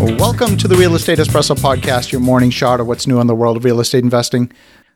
Welcome to the Real Estate Espresso Podcast, your morning shot of what's new in the world of real estate investing.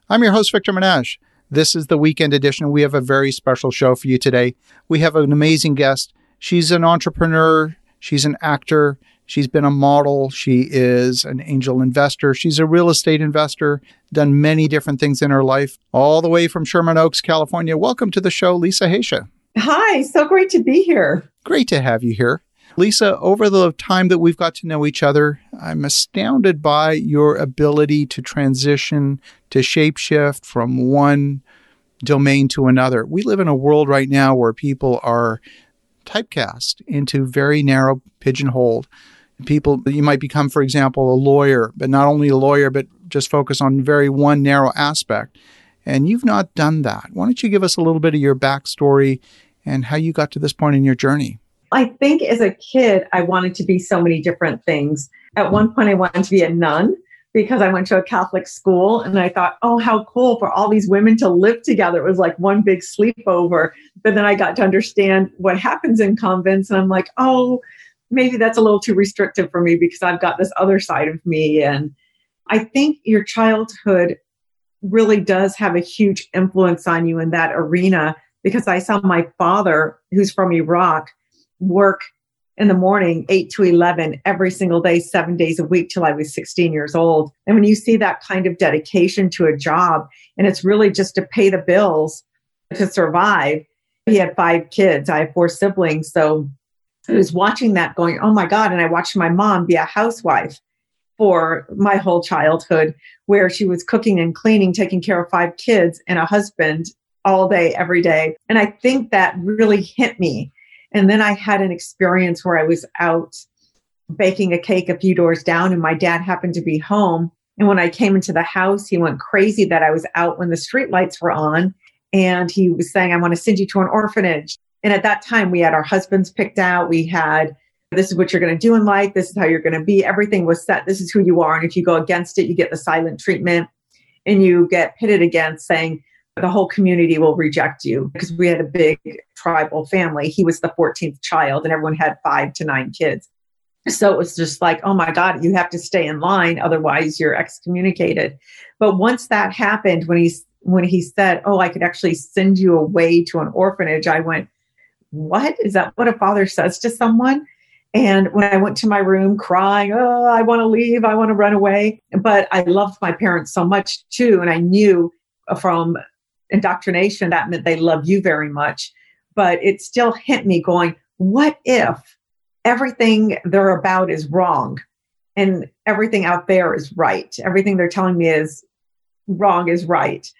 I'm your host, Victor Menasce. This is the weekend edition. We have a very special show for you today. We have an amazing guest. She's an entrepreneur, she's an actor, she's been a model, she is an angel investor, she's a real estate investor, done many different things in her life, all the way from Sherman Oaks, California. Welcome to the show, Lisa Haisha. Hi, so great to be here. Great to have you here. Lisa, over the time that we've got to know each other, I'm astounded by your ability to transition, to shapeshift from one domain to another. We live in a world right now where people are typecast into very narrow pigeonholed people. You might become for example a lawyer but not only a lawyer but just focus on very one narrow aspect. And you've not done that. Why don't you give us a little bit of your backstory and how you got to this point in your journey I think as a kid, I wanted to be so many different things. At one point, I wanted to be a nun because I went to a Catholic school and I thought, oh, how cool for all these women to live together. It was like one big sleepover. But then I got to understand what happens in convents. And I'm like, oh, maybe that's a little too restrictive for me because I've got this other side of me. And I think your childhood really does have a huge influence on you in that arena because I saw my father, who's from Iraq, work in the morning, 8 to 11, every single day, seven days a week till I was 16 years old. And when you see that kind of dedication to a job, and it's really just to pay the bills to survive, he had five kids. I have four siblings. So I was watching that going, oh my God. And I watched my mom be a housewife for my whole childhood, where she was cooking and cleaning, taking care of five kids and a husband all day, every day. And I think that really hit me and then I had an experience where I was out baking a cake a few doors down, and my dad happened to be home. And when I came into the house, he went crazy that I was out when the street lights were on. And he was saying, I want to send you to an orphanage. And at that time, we had our husbands picked out. We had, this is what you're going to do in life. This is how you're going to be. Everything was set. This is who you are. And if you go against it, you get the silent treatment and you get pitted against saying, the whole community will reject you because we had a big tribal family. He was the 14th child, and everyone had five to nine kids. So it was just like, oh my God, you have to stay in line, otherwise you're excommunicated. But once that happened, when he when he said, "Oh, I could actually send you away to an orphanage," I went, "What is that? What a father says to someone?" And when I went to my room crying, "Oh, I want to leave, I want to run away," but I loved my parents so much too, and I knew from indoctrination, that meant they love you very much. But it still hit me going, what if everything they're about is wrong and everything out there is right? Everything they're telling me is wrong is right.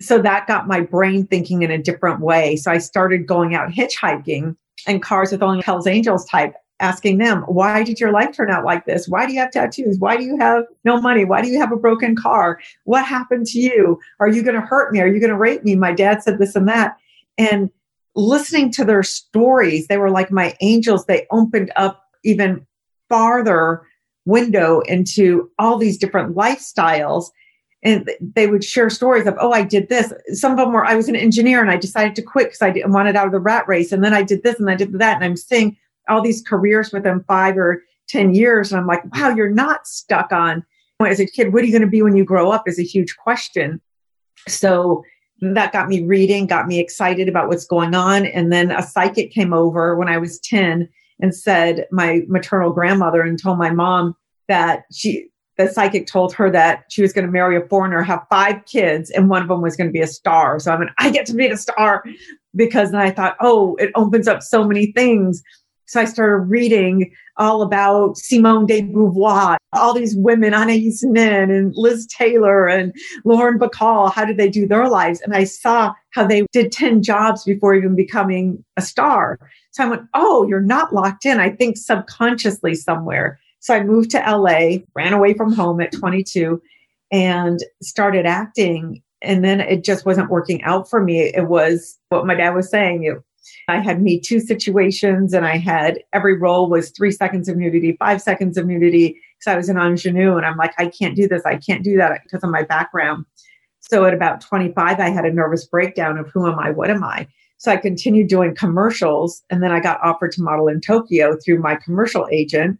So that got my brain thinking in a different way. So I started going out hitchhiking and cars with only Hell's Angels type asking them, why did your life turn out like this? Why do you have tattoos? Why do you have no money? Why do you have a broken car? What happened to you? Are you going to hurt me? Are you going to rape me? My dad said this and that. And listening to their stories, they were like my angels. They opened up even farther window into all these different lifestyles. And they would share stories of, oh, I did this. Some of them were, I was an engineer and I decided to quit because I wanted out of the rat race. And then I did this and I did that. And I'm seeing all these careers within five or 10 years. And I'm like, wow, you're not stuck on as a kid, what are you going to be when you grow up is a huge question. So that got me reading, got me excited about what's going on. And then a psychic came over when I was 10 and said, my maternal grandmother, and told my mom that she, the psychic told her that she was going to marry a foreigner, have five kids, and one of them was going to be a star. So I mean, I get to be a star because then I thought, oh, it opens up so many things. So I started reading all about Simone de Beauvoir, all these women, Anais Nin and Liz Taylor and Lauren Bacall. How did they do their lives? And I saw how they did 10 jobs before even becoming a star. So I went, oh, you're not locked in. I think subconsciously somewhere. So I moved to LA, ran away from home at 22 and started acting. And then it just wasn't working out for me. It was what my dad was saying. It, I had Me Too situations and I had every role was three seconds of nudity, five seconds of nudity. Because I was an ingenue and I'm like, I can't do this. I can't do that because of my background. So at about 25, I had a nervous breakdown of who am I? What am I? So I continued doing commercials and then I got offered to model in Tokyo through my commercial agent.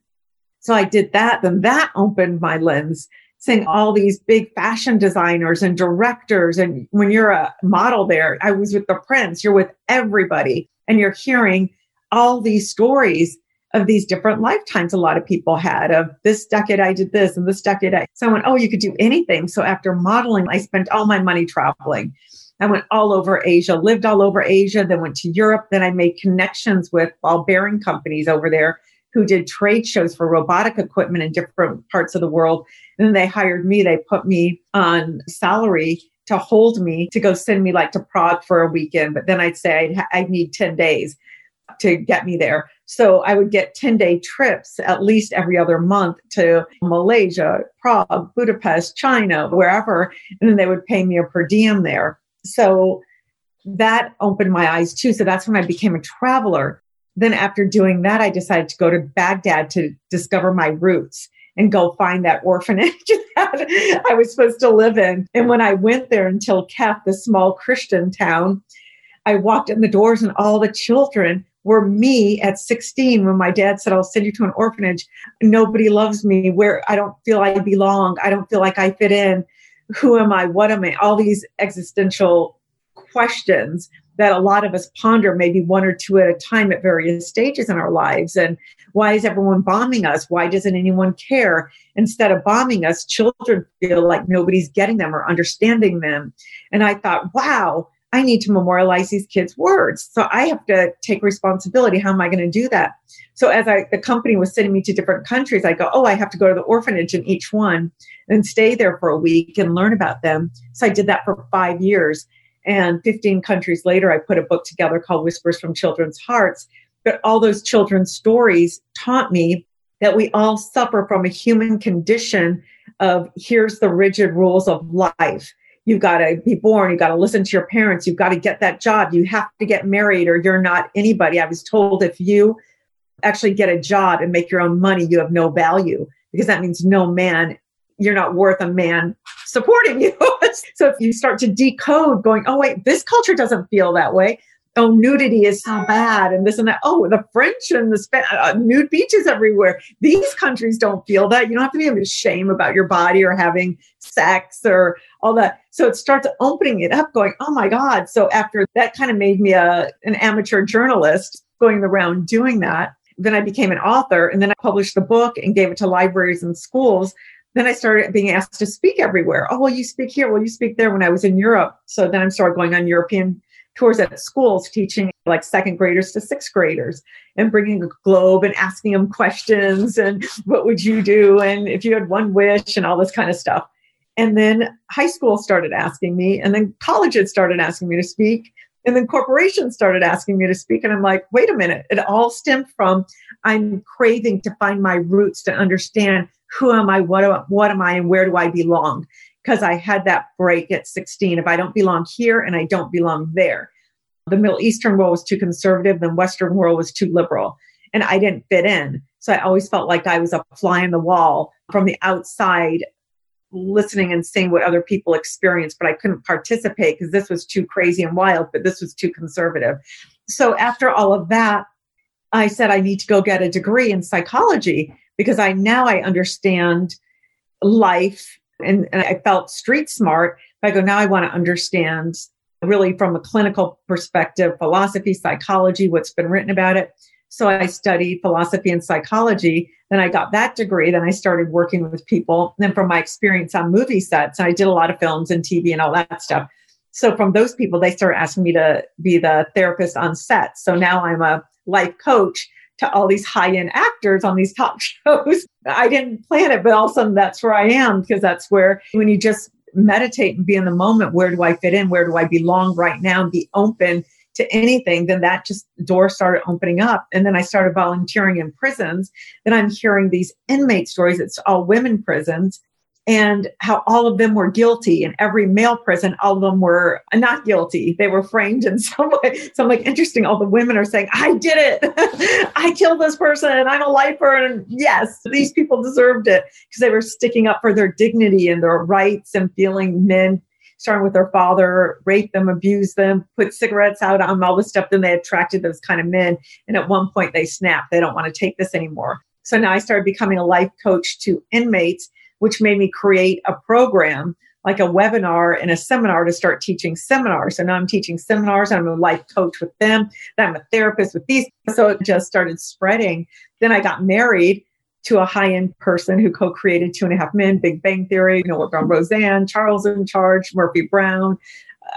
So I did that. Then that opened my lens, seeing all these big fashion designers and directors. And when you're a model there, I was with the prince, you're with everybody, and you're hearing all these stories of these different lifetimes a lot of people had of this decade I did this and this decade I so I went, oh, you could do anything. So after modeling, I spent all my money traveling. I went all over Asia, lived all over Asia, then went to Europe. Then I made connections with ball bearing companies over there who did trade shows for robotic equipment in different parts of the world. And then they hired me, they put me on salary to hold me to go send me like to Prague for a weekend. But then I'd say I'd, I'd need 10 days to get me there. So I would get 10 day trips at least every other month to Malaysia, Prague, Budapest, China, wherever. And then they would pay me a per diem there. So that opened my eyes too. So that's when I became a traveler. Then after doing that, I decided to go to Baghdad to discover my roots and go find that orphanage that I was supposed to live in. And when I went there in Tilket, the small Christian town, I walked in the doors and all the children were me at 16 when my dad said, I'll send you to an orphanage. Nobody loves me where I don't feel I belong. I don't feel like I fit in who am I? What am I? All these existential questions that a lot of us ponder maybe one or two at a time at various stages in our lives. And why is everyone bombing us? Why doesn't anyone care? Instead of bombing us, children feel like nobody's getting them or understanding them. And I thought, wow, I need to memorialize these kids' words. So I have to take responsibility. How am I going to do that? So as I the company was sending me to different countries, I go, oh, I have to go to the orphanage in each one and stay there for a week and learn about them. So I did that for five years. And 15 countries later, I put a book together called Whispers from Children's Hearts. But all those children's stories taught me that we all suffer from a human condition of here's the rigid rules of life you've got to be born, you've got to listen to your parents, you've got to get that job, you have to get married, or you're not anybody. I was told if you actually get a job and make your own money, you have no value because that means no man, you're not worth a man supporting you. so if you start to decode going, oh, wait, this culture doesn't feel that way oh, nudity is so bad and this and that. Oh, the French and the Sp- uh, nude beaches everywhere. These countries don't feel that. You don't have to be ashamed about your body or having sex or all that. So it starts opening it up, going, oh my God. So after that kind of made me a, an amateur journalist going around doing that. Then I became an author and then I published the book and gave it to libraries and schools. Then I started being asked to speak everywhere. Oh, well, you speak here. Well, you speak there when I was in Europe. So then I started going on European tours at schools teaching like second graders to sixth graders and bringing a globe and asking them questions and what would you do and if you had one wish and all this kind of stuff. And then high school started asking me, and then colleges started asking me to speak, and then corporations started asking me to speak. And I'm like, wait a minute, it all stemmed from I'm craving to find my roots to understand who am I, what, what am I, and where do I belong? because I had that break at 16 if I don't belong here and I don't belong there. The Middle Eastern world was too conservative, the Western world was too liberal, and I didn't fit in. So I always felt like I was a fly on the wall from the outside, listening and seeing what other people experienced, but I couldn't participate because this was too crazy and wild, but this was too conservative. So after all of that, I said I need to go get a degree in psychology because I now I understand life and, and I felt street smart. But I go, now I want to understand really from a clinical perspective, philosophy, psychology, what's been written about it. So I studied philosophy and psychology. Then I got that degree. Then I started working with people. And then from my experience on movie sets, I did a lot of films and TV and all that stuff. So from those people, they started asking me to be the therapist on set. So now I'm a life coach to all these high end actors on these talk shows. I didn't plan it, but all of a sudden that's where I am because that's where when you just meditate and be in the moment, where do I fit in? Where do I belong right now and be open to anything? Then that just door started opening up. And then I started volunteering in prisons. Then I'm hearing these inmate stories. It's all women prisons and how all of them were guilty and every male prison all of them were not guilty. They were framed in some way so i'm like interesting all the women are saying i did it. I killed this person. I'm a lifer. And yes these people deserved it because they were sticking up for their dignity and their rights and feeling men starting with their father rape them abuse them put cigarettes out on all this stuff. Then they attracted those kind of men. And at one point they snapped. They don't want to take this anymore. So now I started becoming a life coach to inmates, which made me create a program like a webinar and a seminar to start teaching seminars. So now I'm teaching seminars. I'm a life coach with them. Then I'm a therapist with these. So it just started spreading. Then I got married to a high end person who co created Two and a Half Men, Big Bang Theory, you know, worked on Roseanne, Charles in Charge, Murphy Brown,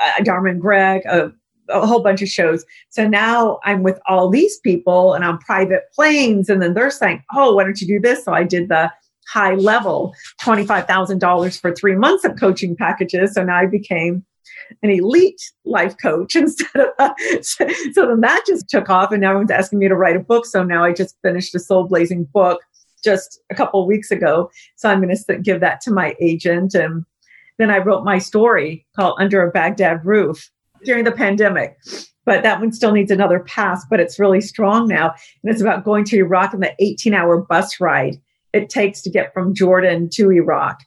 uh, Dharma and Greg, a, a whole bunch of shows. So now I'm with all these people and on private planes. And then they're saying, oh, why don't you do this? So I did the high level $25,000 for three months of coaching packages. So now I became an elite life coach instead of so, so then that just took off and now everyone's asking me to write a book. So now i just finished a soul blazing book just a couple weeks ago. So i'm going to give that to my agent. And then i wrote my story called under a baghdad roof during the pandemic. But that one still needs another pass but it's really strong now. And it's about going to iraq in the 18 hour bus ride it takes to get from Jordan to Iraq.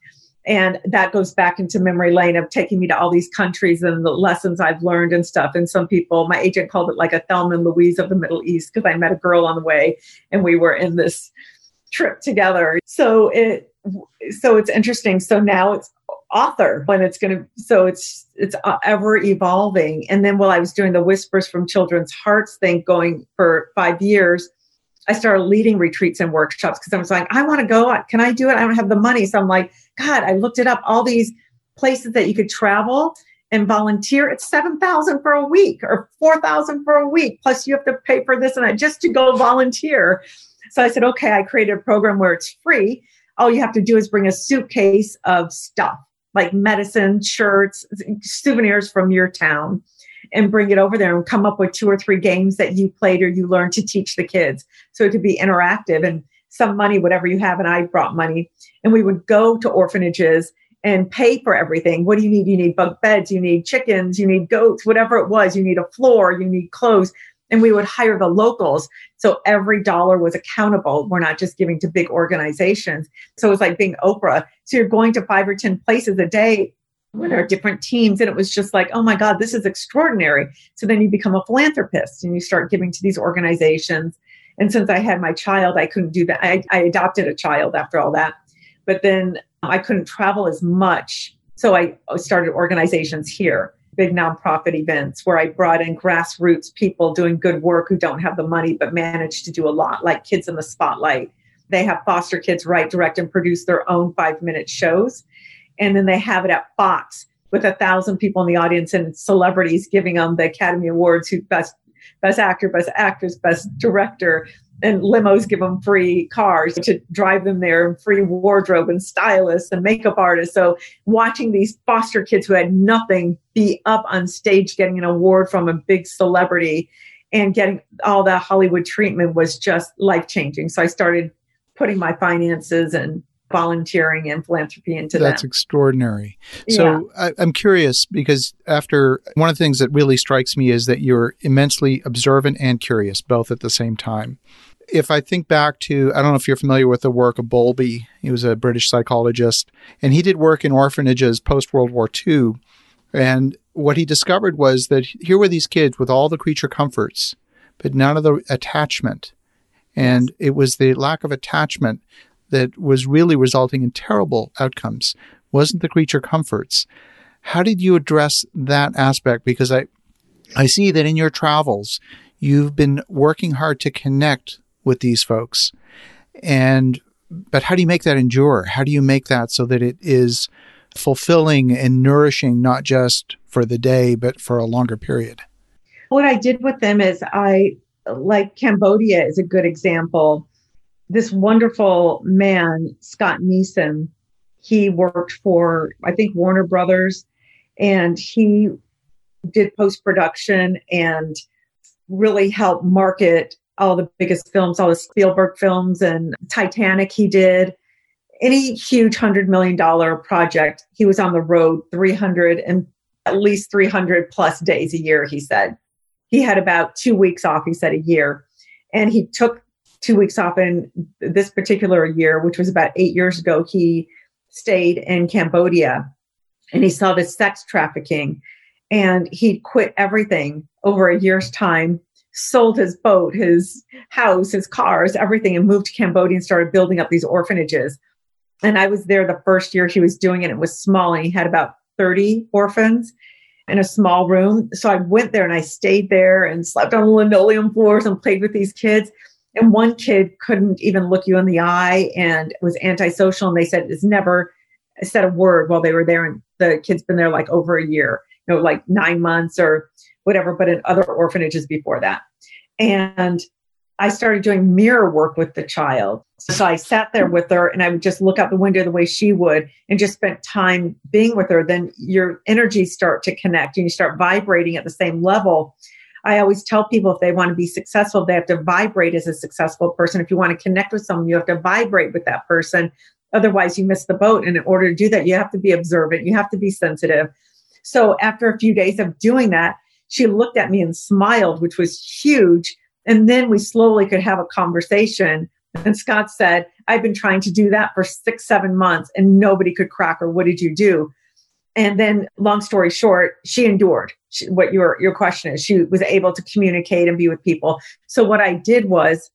And that goes back into memory lane of taking me to all these countries and the lessons I've learned and stuff. And some people, my agent called it like a Thelma and Louise of the Middle East because I met a girl on the way and we were in this trip together. So it so it's interesting. So now it's author when it's going to so it's it's uh, ever evolving and then while i was doing the whispers from children's hearts thing going for five years I started leading retreats and workshops because I was like, I want to go. Can I do it? I don't have the money. So I'm like, God, I looked it up. All these places that you could travel and volunteer. It's seven thousand for a week or four thousand for a week. Plus you have to pay for this and that just to go volunteer. So I said, okay, I created a program where it's free. All you have to do is bring a suitcase of stuff like medicine, shirts, souvenirs from your town and bring it over there and come up with two or three games that you played or you learned to teach the kids. So it could be interactive and some money, whatever you have. And I brought money and we would go to orphanages and pay for everything. What do you need? You need bunk beds, you need chickens, you need goats, whatever it was. You need a floor, you need clothes. And we would hire the locals. So every dollar was accountable. We're not just giving to big organizations. So it was like being Oprah. So you're going to five or 10 places a day there are different teams and it was just like oh my god this is extraordinary. So then you become a philanthropist and you start giving to these organizations. And since i had my child i couldn't do that. I, I adopted a child after all that. But then i couldn't travel as much. So i started organizations here big nonprofit events where i brought in grassroots people doing good work who don't have the money but manage to do a lot like kids in the spotlight. They have foster kids write direct and produce their own five minute shows and then they have it at Fox with a thousand people in the audience and celebrities giving them the Academy Awards, who best best actor, best actress, best director, and limos give them free cars to drive them there, and free wardrobe and stylists and makeup artists. So watching these foster kids who had nothing be up on stage getting an award from a big celebrity and getting all that Hollywood treatment was just life changing. So I started putting my finances and volunteering and philanthropy into That's them. extraordinary. So yeah. I, I'm curious because after one of the things that really strikes me is that you're immensely observant and curious, both at the same time. If I think back to, I don't know if you're familiar with the work of Bowlby, he was a British psychologist, and he did work in orphanages post World War II. And what he discovered was that here were these kids with all the creature comforts, but none of the attachment. And it was the lack of attachment that was really resulting in terrible outcomes wasn't the creature comforts. How did you address that aspect? Because I, I see that in your travels, you've been working hard to connect with these folks. And, but how do you make that endure? How do you make that so that it is fulfilling and nourishing, not just for the day, but for a longer period? What I did with them is I, like Cambodia is a good example this wonderful man, Scott Neeson, he worked for, I think, Warner Brothers, and he did post production and really helped market all the biggest films, all the Spielberg films and Titanic he did. Any huge $100 million project, he was on the road 300 and at least 300 plus days a year, he said. He had about two weeks off, he said, a year. And he took two weeks off in this particular year, which was about eight years ago, he stayed in Cambodia and he saw this sex trafficking and he quit everything over a year's time sold his boat, his house, his cars, everything, and moved to Cambodia and started building up these orphanages. And I was there the first year he was doing it. It was small, and he had about 30 orphans in a small room. So I went there and I stayed there and slept on the linoleum floors and played with these kids. And one kid couldn't even look you in the eye and was antisocial. And they said it's never said a word while they were there. And the kid's been there like over a year, you know, like nine months or whatever, but in other orphanages before that. And I started doing mirror work with the child. So I sat there with her and I would just look out the window the way she would and just spent time being with her. Then your energies start to connect and you start vibrating at the same level. I always tell people if they want to be successful, they have to vibrate as a successful person. If you want to connect with someone, you have to vibrate with that person. Otherwise, you miss the boat. And in order to do that, you have to be observant, you have to be sensitive. So after a few days of doing that, she looked at me and smiled, which was huge. And then we slowly could have a conversation. And Scott said, I've been trying to do that for six, seven months and nobody could crack her. What did you do? And then, long story short, she endured she, what your, your question is. She was able to communicate and be with people. So, what I did was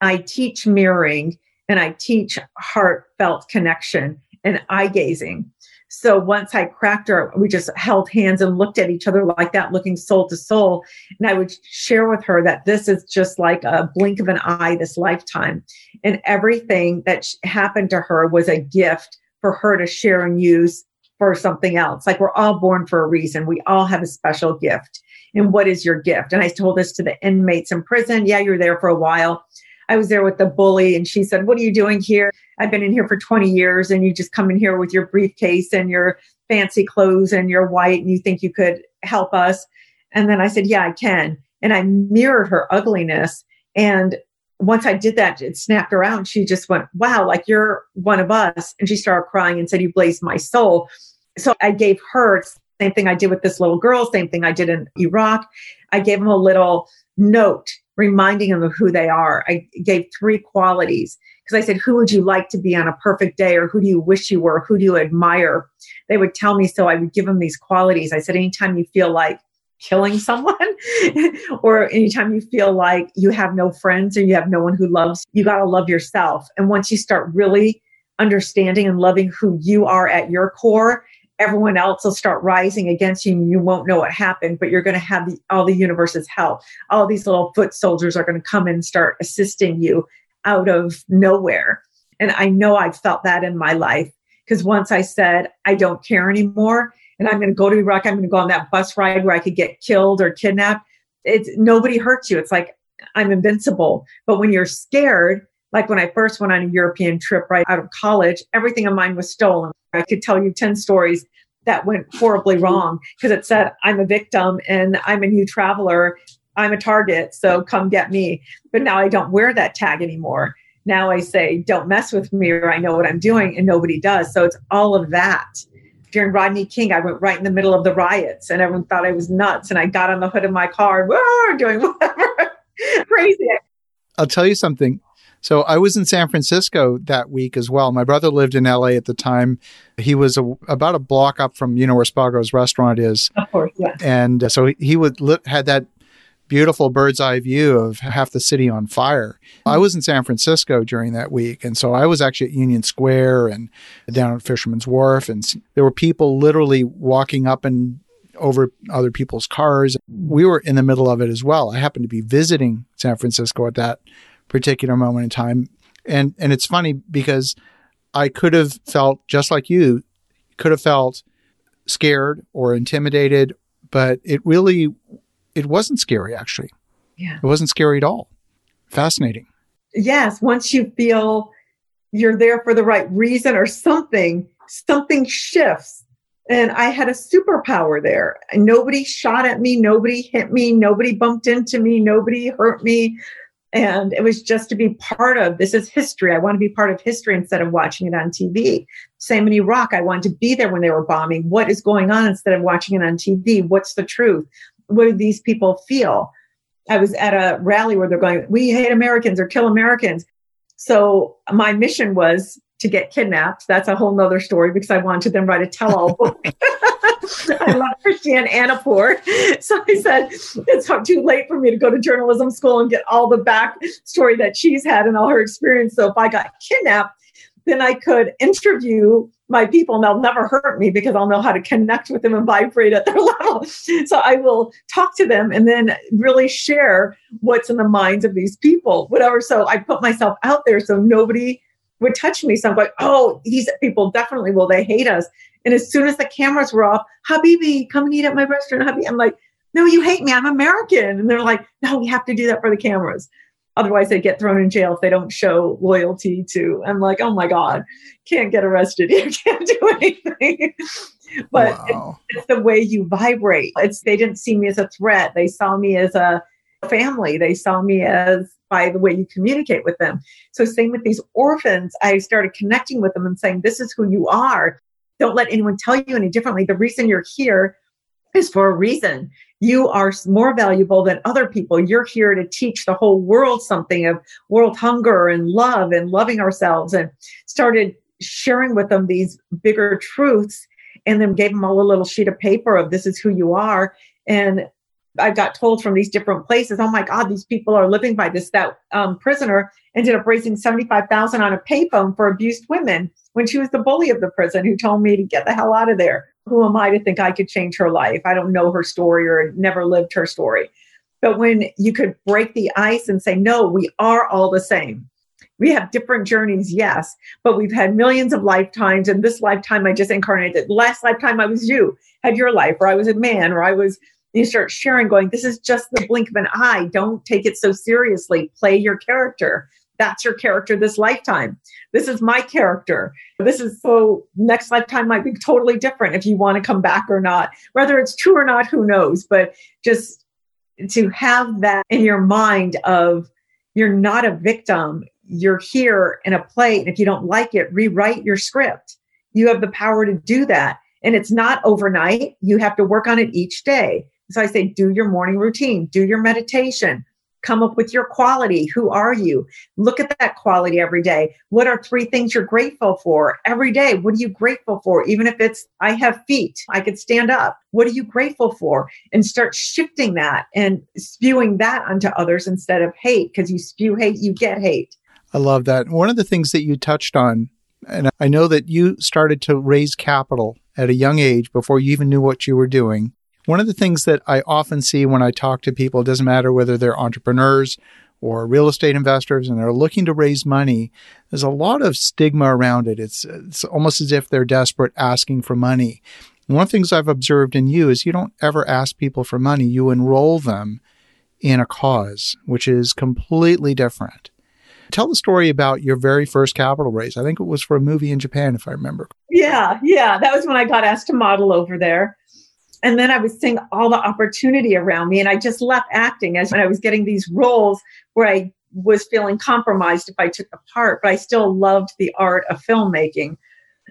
I teach mirroring and I teach heartfelt connection and eye gazing. So once I cracked her, we just held hands and looked at each other like that, looking soul to soul. And I would share with her that this is just like a blink of an eye this lifetime. And everything that happened to her was a gift for her to share and use for something else. Like we're all born for a reason. We all have a special gift. And what is your gift? And I told this to the inmates in prison. Yeah, you're there for a while. I was there with the bully and she said, What are you doing here? I've been in here for 20 years and you just come in here with your briefcase and your fancy clothes and you're white and you think you could help us. And then I said, Yeah, I can. And I mirrored her ugliness. And once I did that, it snapped around. She just went, Wow, like you're one of us. And she started crying and said, You blazed my soul. So I gave her same thing I did with this little girl, same thing I did in Iraq. I gave them a little note reminding them of who they are. I gave three qualities because I said, Who would you like to be on a perfect day? Or who do you wish you were? Who do you admire? They would tell me. So I would give them these qualities. I said, Anytime you feel like killing someone, or anytime you feel like you have no friends or you have no one who loves you, got to love yourself. And once you start really understanding and loving who you are at your core, everyone else will start rising against you and you won't know what happened but you're going to have the, all the universe's help. All these little foot soldiers are going to come and start assisting you out of nowhere. And i know i've felt that in my life because once i said i don't care anymore and i'm going to go to iraq i'm going to go on that bus ride where i could get killed or kidnapped it's nobody hurts you. It's like i'm invincible. But when you're scared like when I first went on a European trip right out of college, everything of mine was stolen. I could tell you 10 stories that went horribly wrong because it said, I'm a victim and I'm a new traveler. I'm a target. So come get me. But now I don't wear that tag anymore. Now I say, don't mess with me or I know what I'm doing and nobody does. So it's all of that. During Rodney King, I went right in the middle of the riots and everyone thought I was nuts. And I got on the hood of my car, whoa, doing whatever. Crazy. I'll tell you something. So I was in San Francisco that week as well. My brother lived in LA at the time. He was a, about a block up from you know where Spago's restaurant is. Of course, yeah. And uh, so he, would had that beautiful bird's eye view of half the city on fire. I was in San Francisco during that week, and so I was actually at Union Square and down at Fisherman's Wharf, and there were people literally walking up and over other people's cars. We were in the middle of it as well. I happened to be visiting San Francisco at that particular moment in time. And and it's funny because I could have felt just like you, could have felt scared or intimidated, but it really it wasn't scary actually. Yeah. It wasn't scary at all. Fascinating. Yes, once you feel you're there for the right reason or something, something shifts. And I had a superpower there. Nobody shot at me, nobody hit me, nobody bumped into me, nobody hurt me. And it was just to be part of this is history. I want to be part of history instead of watching it on TV. Same in Iraq. I wanted to be there when they were bombing. What is going on instead of watching it on TV? What's the truth? What do these people feel? I was at a rally where they're going, We hate Americans or kill Americans. So my mission was to get kidnapped. That's a whole nother story because I wanted them write a tell-all book. I love Christiane Amanpour. So I said, it's too late for me to go to journalism school and get all the back story that she's had and all her experience. So if I got kidnapped, then I could interview my people and they'll never hurt me because I'll know how to connect with them and vibrate at their level. So I will talk to them and then really share what's in the minds of these people, whatever. So I put myself out there so nobody would touch me. So I'm like, oh, these people definitely will. They hate us. And as soon as the cameras were off, Habibi, come and eat at my restaurant. Habibi. I'm like, no, you hate me. I'm American. And they're like, no, we have to do that for the cameras. Otherwise, they get thrown in jail if they don't show loyalty to. I'm like, oh my God, can't get arrested. You can't do anything. but wow. it's, it's the way you vibrate. It's they didn't see me as a threat. They saw me as a family. They saw me as by the way you communicate with them. So same with these orphans, I started connecting with them and saying, this is who you are. Don't let anyone tell you any differently. The reason you're here is for a reason. You are more valuable than other people. You're here to teach the whole world something of world hunger and love and loving ourselves and started sharing with them these bigger truths and then gave them all a little sheet of paper of this is who you are. And I got told from these different places, oh my God, these people are living by this. That um, prisoner ended up raising 75,000 on a payphone for abused women when she was the bully of the prison who told me to get the hell out of there. Who am I to think I could change her life? I don't know her story or never lived her story. But when you could break the ice and say, no, we are all the same. We have different journeys, yes, but we've had millions of lifetimes. And this lifetime I just incarnated. Last lifetime I was you, had your life, or I was a man, or I was you start sharing, going, This is just the blink of an eye. Don't take it so seriously. Play your character. That's your character this lifetime. This is my character. This is so next lifetime might be totally different if you want to come back or not. Whether it's true or not, who knows? But just to have that in your mind of you're not a victim, you're here in a play. And if you don't like it, rewrite your script. You have the power to do that. And it's not overnight. You have to work on it each day. So I say, do your morning routine, do your meditation, come up with your quality. Who are you? Look at that quality every day. What are three things you're grateful for every day? What are you grateful for? Even if it's, I have feet, I could stand up. What are you grateful for? And start shifting that and spewing that onto others instead of hate, because you spew hate, you get hate. I love that. One of the things that you touched on, and I know that you started to raise capital at a young age before you even knew what you were doing. One of the things that I often see when I talk to people, it doesn't matter whether they're entrepreneurs or real estate investors and they're looking to raise money, there's a lot of stigma around it. It's, it's almost as if they're desperate asking for money. one of the things I've observed in you is you don't ever ask people for money. You enroll them in a cause, which is completely different. Tell the story about your very first capital raise. I think it was for a movie in Japan, if I remember. Yeah, yeah. That was when I got asked to model over there and then I was seeing all the opportunity around me. And I just left acting as when I was getting these roles where I was feeling compromised if I took the part, but I still loved the art of filmmaking.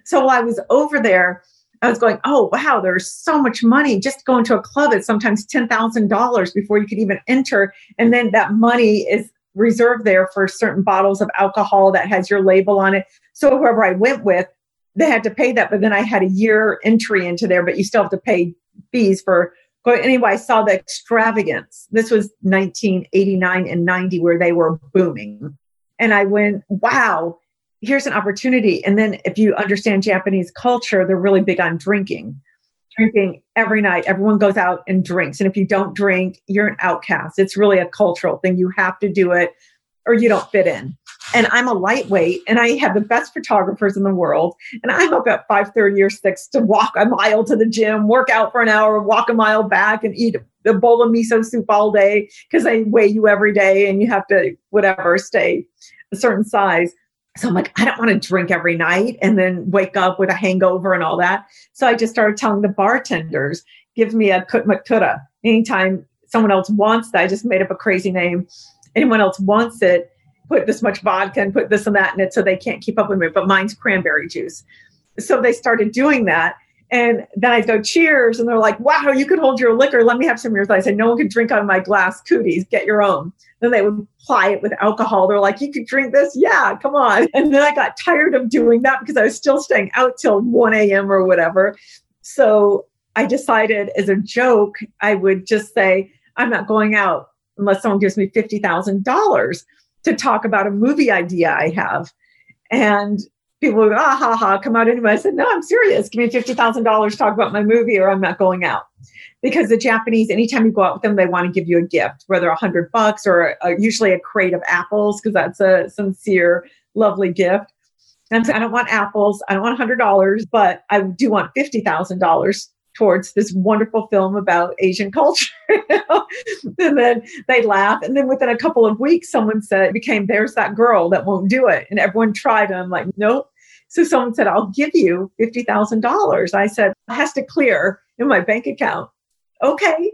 So while I was over there, I was going, oh, wow, there's so much money. Just going to a club is sometimes $10,000 before you could even enter. And then that money is reserved there for certain bottles of alcohol that has your label on it. So whoever I went with, they had to pay that. But then I had a year entry into there, but you still have to pay fees for going. Anyway, I saw the extravagance. This was 1989 and 90 where they were booming. And I went, wow, here's an opportunity. And then if you understand Japanese culture, they're really big on drinking. Drinking every night. Everyone goes out and drinks. And if you don't drink, you're an outcast. It's really a cultural thing. You have to do it or you don't fit in and I'm a lightweight and I have the best photographers in the world. And I'm up at 5:30 or 6 to walk a mile to the gym, work out for an hour, walk a mile back and eat a bowl of miso soup all day because they weigh you every day and you have to whatever stay a certain size. So I'm like, I don't want to drink every night and then wake up with a hangover and all that. So I just started telling the bartenders, give me a kut. Anytime someone else wants that, I just made up a crazy name. Anyone else wants it, put this much vodka and put this and that in it so they can't keep up with me, but mine's cranberry juice. So they started doing that. And then I'd go, cheers. And they're like, wow, you could hold your liquor. Let me have some of yours. I said, no one can drink of my glass cooties. Get your own. Then they would ply it with alcohol. They're like, you could drink this? Yeah, come on. And then I got tired of doing that because I was still staying out till 1 a.m. or whatever. So I decided as a joke, I would just say, I'm not going out unless someone gives me $50,000 to talk about a movie idea I have. And people would go, ah, ha, ha, come out anyway. I said, no, I'm serious. Give me $50,000 to talk about my movie or I'm not going out. Because the Japanese, anytime you go out with them, they want to give you a gift, whether a hundred bucks or a, usually a crate of apples, because that's a sincere, lovely gift. And so I don't want apples. I don't want $100, but I do want $50,000 towards this wonderful film about Asian culture. and then they laugh. And then within a couple of weeks, someone said, it became, there's that girl that won't do it. And everyone tried. And I'm like, nope. So someone said, I'll give you $50,000. I said, it has to clear in my bank account. Okay.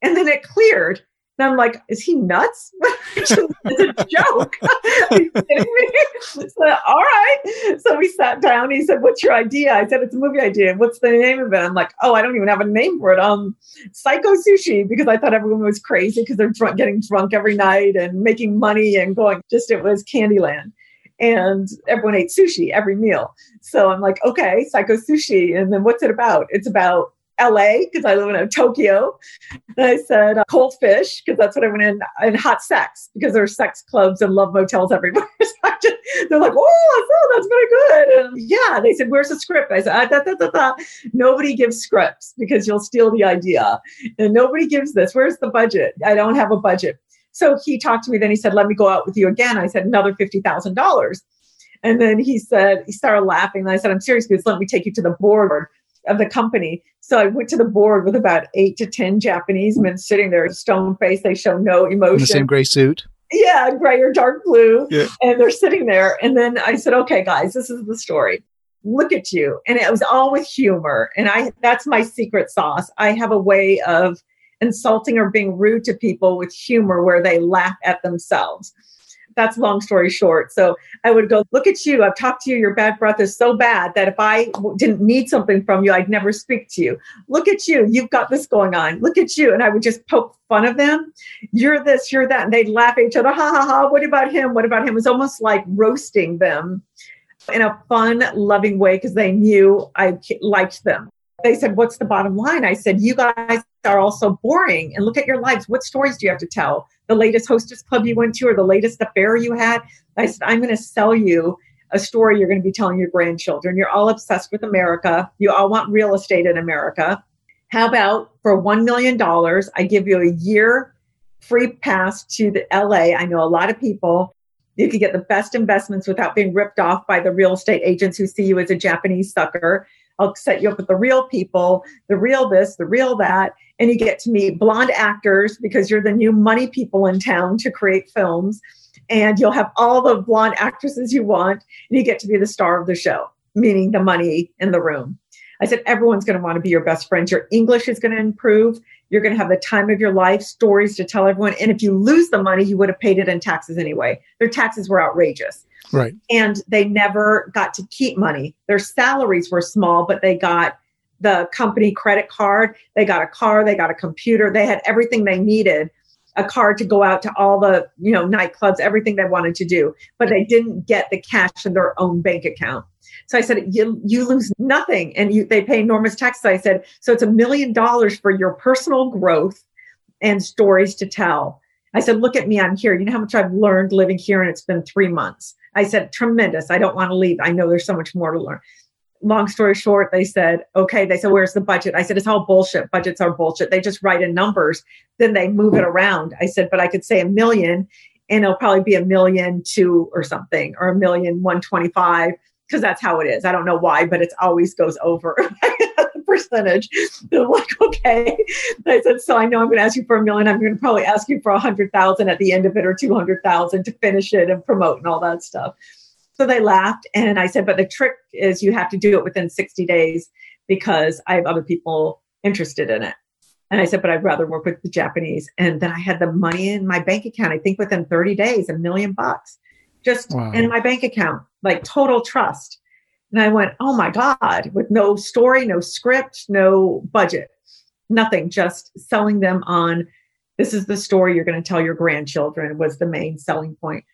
And then it cleared. And I'm like, is he nuts? it's a joke. Are you kidding me? So, all right. So we sat down. He said, What's your idea? I said, It's a movie idea. What's the name of it? I'm like, Oh, I don't even have a name for it. Um, Psycho Sushi, because I thought everyone was crazy because they're drunk, getting drunk every night and making money and going, just it was Candyland and everyone ate sushi every meal. So I'm like, okay, psycho sushi. And then what's it about? It's about LA because I live in Tokyo. And I said uh, cold fish because that's what I went in, and hot sex because there's sex clubs and love motels everywhere. so just, they're like, oh, oh, that's very good. And yeah, they said, where's the script? I said, ah, da, da, da, da. nobody gives scripts because you'll steal the idea. And nobody gives this. Where's the budget? I don't have a budget. So he talked to me. Then he said, let me go out with you again. I said, another $50,000. And then he said, he started laughing. And I said, I'm serious because let me take you to the board of the company. So I went to the board with about eight to 10 Japanese men sitting there, stone face. They show no emotion. In the same gray suit. Yeah, gray or dark blue. Yeah. And they're sitting there. And then I said, okay, guys, this is the story. Look at you. And it was all with humor. And I that's my secret sauce. I have a way of insulting or being rude to people with humor where they laugh at themselves that's long story short. So I would go, look at you. I've talked to you. Your bad breath is so bad that if I didn't need something from you, I'd never speak to you. Look at you. You've got this going on. Look at you. And I would just poke fun of them. You're this, you're that. And they'd laugh at each other. Ha ha ha. What about him? What about him? It was almost like roasting them in a fun, loving way because they knew I liked them. They said, What's the bottom line? I said, You guys are all so boring. And look at your lives. What stories do you have to tell? The latest hostess club you went to or the latest affair you had? I said, I'm going to sell you a story you're going to be telling your grandchildren. You're all obsessed with America. You all want real estate in America. How about for $1 million, I give you a year free pass to the LA? I know a lot of people. You could get the best investments without being ripped off by the real estate agents who see you as a Japanese sucker. I'll set you up with the real people, the real this, the real that. And you get to meet blonde actors because you're the new money people in town to create films. And you'll have all the blonde actresses you want. And you get to be the star of the show, meaning the money in the room. I said, everyone's going to want to be your best friends. Your English is going to improve. You're going to have the time of your life, stories to tell everyone. And if you lose the money, you would have paid it in taxes anyway. Their taxes were outrageous. Right. And they never got to keep money. Their salaries were small, but they got the company credit card. They got a car, they got a computer, they had everything they needed a car to go out to all the you know nightclubs everything they wanted to do but they didn't get the cash in their own bank account so i said you, you lose nothing and you, they pay enormous taxes i said so it's a million dollars for your personal growth and stories to tell i said look at me i'm here you know how much i've learned living here and it's been three months I said, tremendous. I don't want to leave. I know there's so much more to learn. Long story short, they said, okay. They said, where's the budget? I said, it's all bullshit. Budgets are bullshit. They just write in numbers, then they move it around. I said, but I could say a million and it'll probably be a million two or something or a million one twenty five because that's how it is. I don't know why, but it always goes over the percentage. I'm like, okay. I said, so I know I'm going to ask you for a million. I'm going to probably ask you for a hundred thousand at the end of it or 200,000 to finish it and promote and all that stuff. So they laughed. And I said, but the trick is you have to do it within 60 days because I have other people interested in it. And I said, but I'd rather work with the Japanese. And then I had the money in my bank account. I think within 30 days, a million bucks just wow. in my bank account, like total trust. And I went, oh my God, with no story, no script, no budget, nothing, just selling them on this is the story you're going to tell your grandchildren was the main selling point.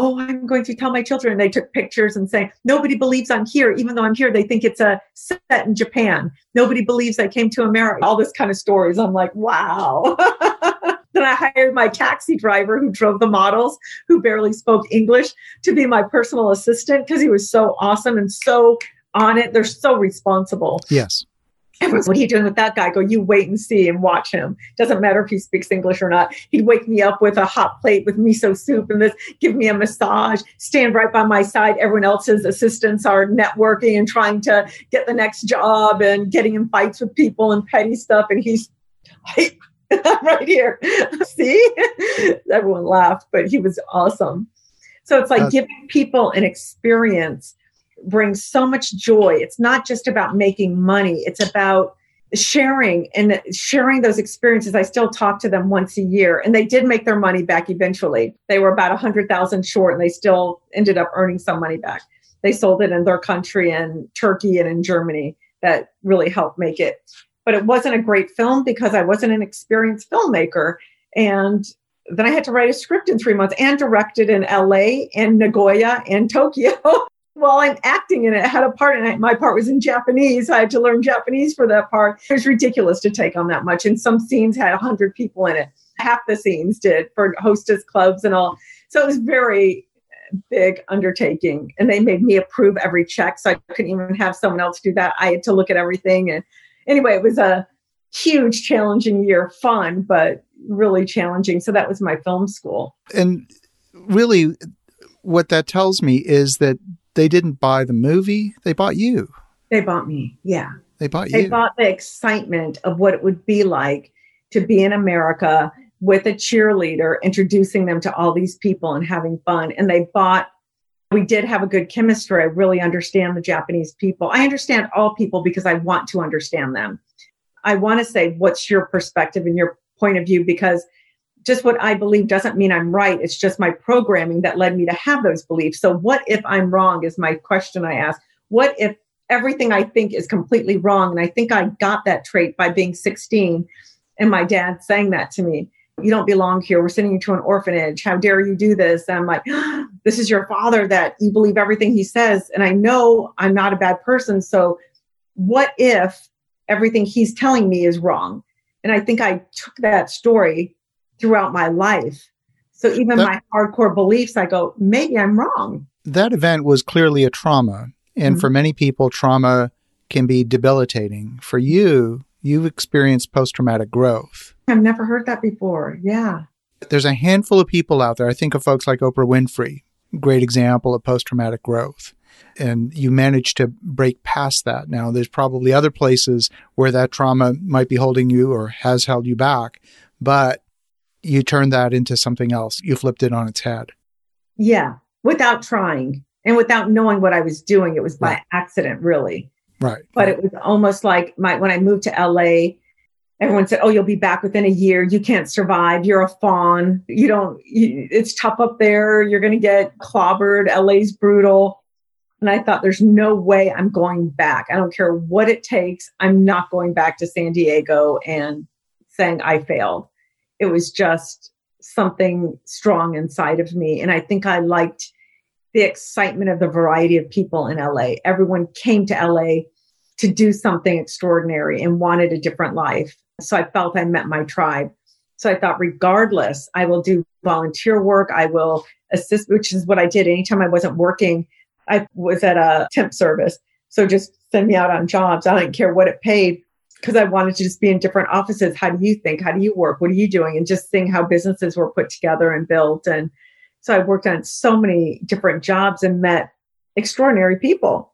Oh, I'm going to tell my children. They took pictures and saying, nobody believes I'm here. Even though I'm here, they think it's a set in Japan. Nobody believes I came to America. All this kind of stories. I'm like, wow. then I hired my taxi driver who drove the models, who barely spoke English, to be my personal assistant because he was so awesome and so on it. They're so responsible. Yes. Everyone's, what are you doing with that guy? I go, you wait and see and watch him. Doesn't matter if he speaks English or not. He'd wake me up with a hot plate with miso soup and this, give me a massage, stand right by my side. Everyone else's assistants are networking and trying to get the next job and getting in fights with people and petty stuff. And he's right here. see? Everyone laughed, but he was awesome. So it's like giving people an experience brings so much joy. It's not just about making money, it's about sharing and sharing those experiences. I still talk to them once a year, and they did make their money back eventually. They were about a hundred thousand short, and they still ended up earning some money back. They sold it in their country and Turkey and in Germany. That really helped make it. But it wasn't a great film because I wasn't an experienced filmmaker. And then I had to write a script in three months and direct it in LA and Nagoya and Tokyo. while I'm acting in it, I had a part in it. My part was in Japanese. I had to learn Japanese for that part. It was ridiculous to take on that much. And some scenes had 100 people in it. Half the scenes did for hostess clubs and all. So it was very big undertaking. And they made me approve every check. So I couldn't even have someone else do that. I had to look at everything. And anyway, it was a huge, challenging year, fun, but really challenging. So that was my film school. And really, what that tells me is that they didn't buy the movie, they bought you. They bought me. Yeah. They bought you. They bought the excitement of what it would be like to be in America with a cheerleader, introducing them to all these people and having fun. And they bought, we did have a good chemistry. I really understand the Japanese people. I understand all people because I want to understand them. I want to say, what's your perspective and your point of view? Because just what I believe doesn't mean I'm right. It's just my programming that led me to have those beliefs. So, what if I'm wrong? Is my question I ask. What if everything I think is completely wrong? And I think I got that trait by being 16 and my dad saying that to me. You don't belong here. We're sending you to an orphanage. How dare you do this? And I'm like, this is your father that you believe everything he says. And I know I'm not a bad person. So, what if everything he's telling me is wrong? And I think I took that story throughout my life. So even that, my hardcore beliefs, I go, maybe I'm wrong. That event was clearly a trauma. And mm-hmm. for many people, trauma can be debilitating. For you, you've experienced post traumatic growth. I've never heard that before. Yeah. There's a handful of people out there. I think of folks like Oprah Winfrey, great example of post traumatic growth. And you managed to break past that. Now, there's probably other places where that trauma might be holding you or has held you back, but you turned that into something else. You flipped it on its head. Yeah, without trying and without knowing what I was doing. It was by right. accident, really. Right. But it was almost like my when I moved to LA, everyone said, "Oh, you'll be back within a year. You can't survive. You're a fawn. You don't. You, it's tough up there. You're going to get clobbered. LA's brutal." And I thought, "There's no way I'm going back. I don't care what it takes. I'm not going back to San Diego and saying I failed." It was just something strong inside of me. And I think I liked the excitement of the variety of people in LA. Everyone came to LA to do something extraordinary and wanted a different life. So I felt I met my tribe. So I thought, regardless, I will do volunteer work. I will assist, which is what I did. Anytime I wasn't working, I was at a temp service. So just send me out on jobs. I didn't care what it paid because I wanted to just be in different offices. How do you think? How do you work? What are you doing? And just seeing how businesses were put together and built. And so I worked on so many different jobs and met extraordinary people.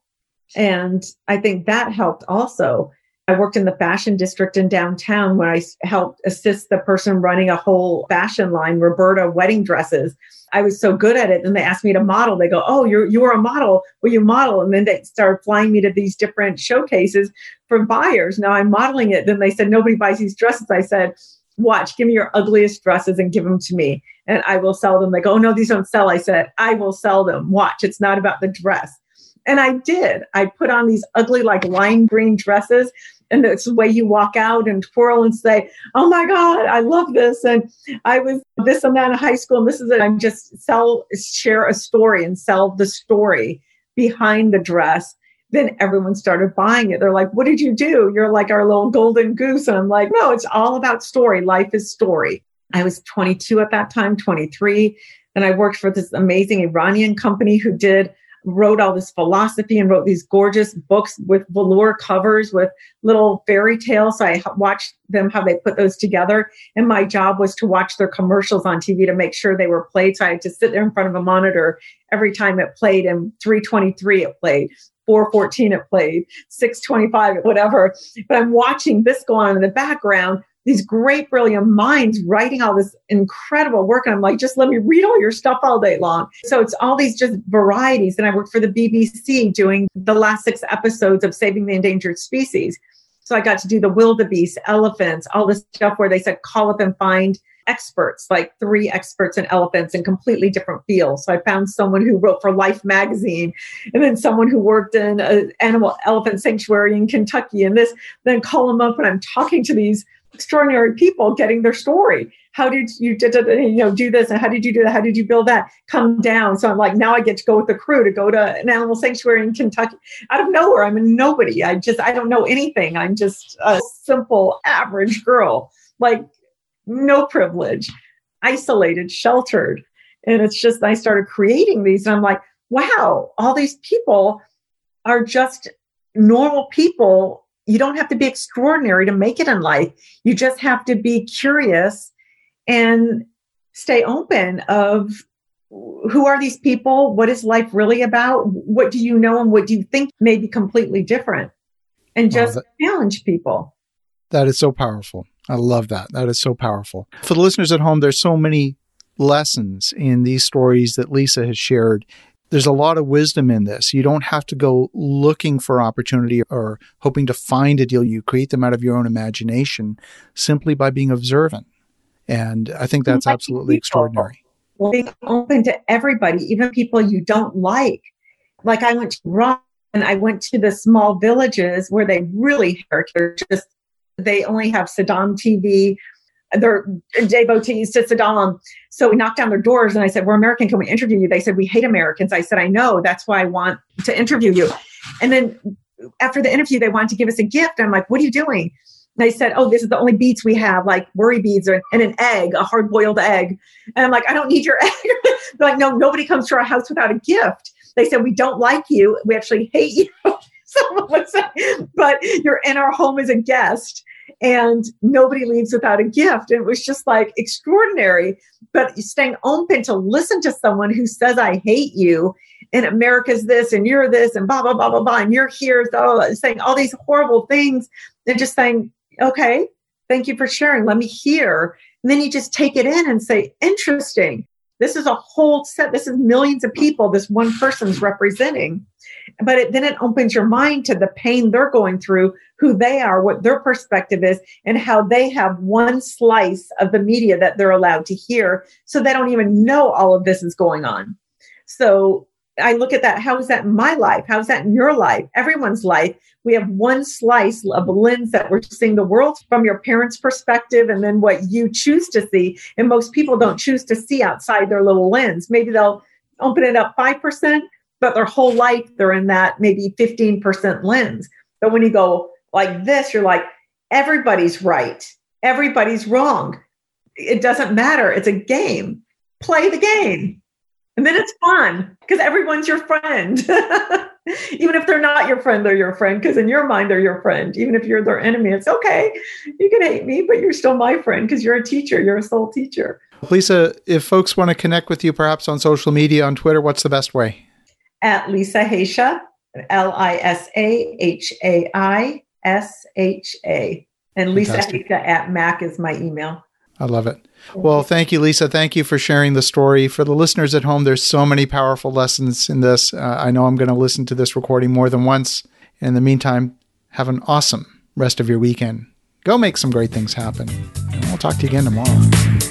And I think that helped also. I worked in the fashion district in downtown where I helped assist the person running a whole fashion line, Roberta wedding dresses. I was so good at it. And they asked me to model. They go, Oh, you're you are a model. Will you model? And then they started flying me to these different showcases for buyers. Now I'm modeling it. Then they said, Nobody buys these dresses. I said, Watch, give me your ugliest dresses and give them to me. And I will sell them. They go, Oh no, these don't sell. I said, I will sell them. Watch, it's not about the dress And I did. I put on these ugly, like lime green dresses. And it's the way you walk out and twirl and say, Oh my God, I love this. And I was this that in high school. And this is it. I'm just sell, share a story and sell the story behind the dress. Then everyone started buying it. They're like, What did you do? You're like our little golden goose. And I'm like, No, it's all about story. Life is story. I was 22 at that time, 23. And I worked for this amazing Iranian company who did wrote all this philosophy and wrote these gorgeous books with velour covers with little fairy tales. So I watched them how they put those together. And my job was to watch their commercials on TV to make sure they were played. So I had to sit there in front of a monitor every time it played. And 323 it played. 414 it played, 625, whatever. But I'm watching this go on in the background these great, brilliant minds writing all this incredible work. And I'm like, just let me read all your stuff all day long. So it's all these just varieties. And I worked for the BBC doing the last six episodes of Saving the Endangered Species. So I got to do the wildebeest, elephants, all this stuff where they said, call up and find experts, like three experts in elephants in completely different fields. So I found someone who wrote for Life magazine, and then someone who worked in an animal elephant sanctuary in Kentucky, and this. Then call them up, and I'm talking to these extraordinary people getting their story. How did you, you know, do this? And how did you do that? How did you build that? Come down. So I'm like, now I get to go with the crew to go to an animal sanctuary in Kentucky. Out of nowhere, I'm a nobody. I just, I don't know anything. I'm just a simple, average girl, like no privilege, isolated, sheltered. And it's just, I started creating these, and I'm like, wow, all these people are just normal people you don't have to be extraordinary to make it in life. You just have to be curious and stay open of who are these people? What is life really about? What do you know and what do you think may be completely different? And just wow, that, challenge people. That is so powerful. I love that. That is so powerful. For the listeners at home, there's so many lessons in these stories that Lisa has shared there's a lot of wisdom in this. You don't have to go looking for opportunity or hoping to find a deal. You create them out of your own imagination simply by being observant. And I think that's absolutely extraordinary. Being open to everybody, even people you don't like. Like I went to Iran and I went to the small villages where they really are just they only have Saddam TV they're devotees to Saddam. So we knocked down their doors and I said, We're American. Can we interview you? They said, We hate Americans. I said, I know. That's why I want to interview you. And then after the interview, they wanted to give us a gift. I'm like, What are you doing? They said, Oh, this is the only beads we have, like worry beads and an egg, a hard boiled egg. And I'm like, I don't need your egg. They're like, No, nobody comes to our house without a gift. They said, We don't like you. We actually hate you. But you're in our home as a guest and nobody leaves without a gift. It was just like extraordinary. But staying open to listen to someone who says, I hate you, and America's this, and you're this, and blah, blah, blah, blah, blah, and you're here, so, saying all these horrible things, and just saying, okay, thank you for sharing. Let me hear. And then you just take it in and say, interesting. This is a whole set. This is millions of people this one person's representing but it, then it opens your mind to the pain they're going through, who they are, what their perspective is, and how they have one slice of the media that they're allowed to hear. So they don't even know all of this is going on. So I look at that. How is that in my life? How is that in your life? Everyone's life. We have one slice of lens that we're seeing the world from your parents' perspective and then what you choose to see. And most people don't choose to see outside their little lens. Maybe they'll open it up 5%, but their whole life they're in that maybe 15% lens. But when you go like this, you're like, everybody's right, everybody's wrong. It doesn't matter. It's a game. Play the game. And then it's fun because everyone's your friend. Even if they're not your friend, they're your friend because in your mind, they're your friend. Even if you're their enemy, it's okay. You can hate me, but you're still my friend because you're a teacher. You're a soul teacher. Lisa, if folks want to connect with you perhaps on social media, on Twitter, what's the best way? at Lisa Haisha, L I S A H A I S H A. And Lisa Haisha at Mac is my email. I love it. Well, thank you, Lisa. Thank you for sharing the story. For the listeners at home, there's so many powerful lessons in this. Uh, I know I'm going to listen to this recording more than once. In the meantime, have an awesome rest of your weekend. Go make some great things happen. And we'll talk to you again tomorrow.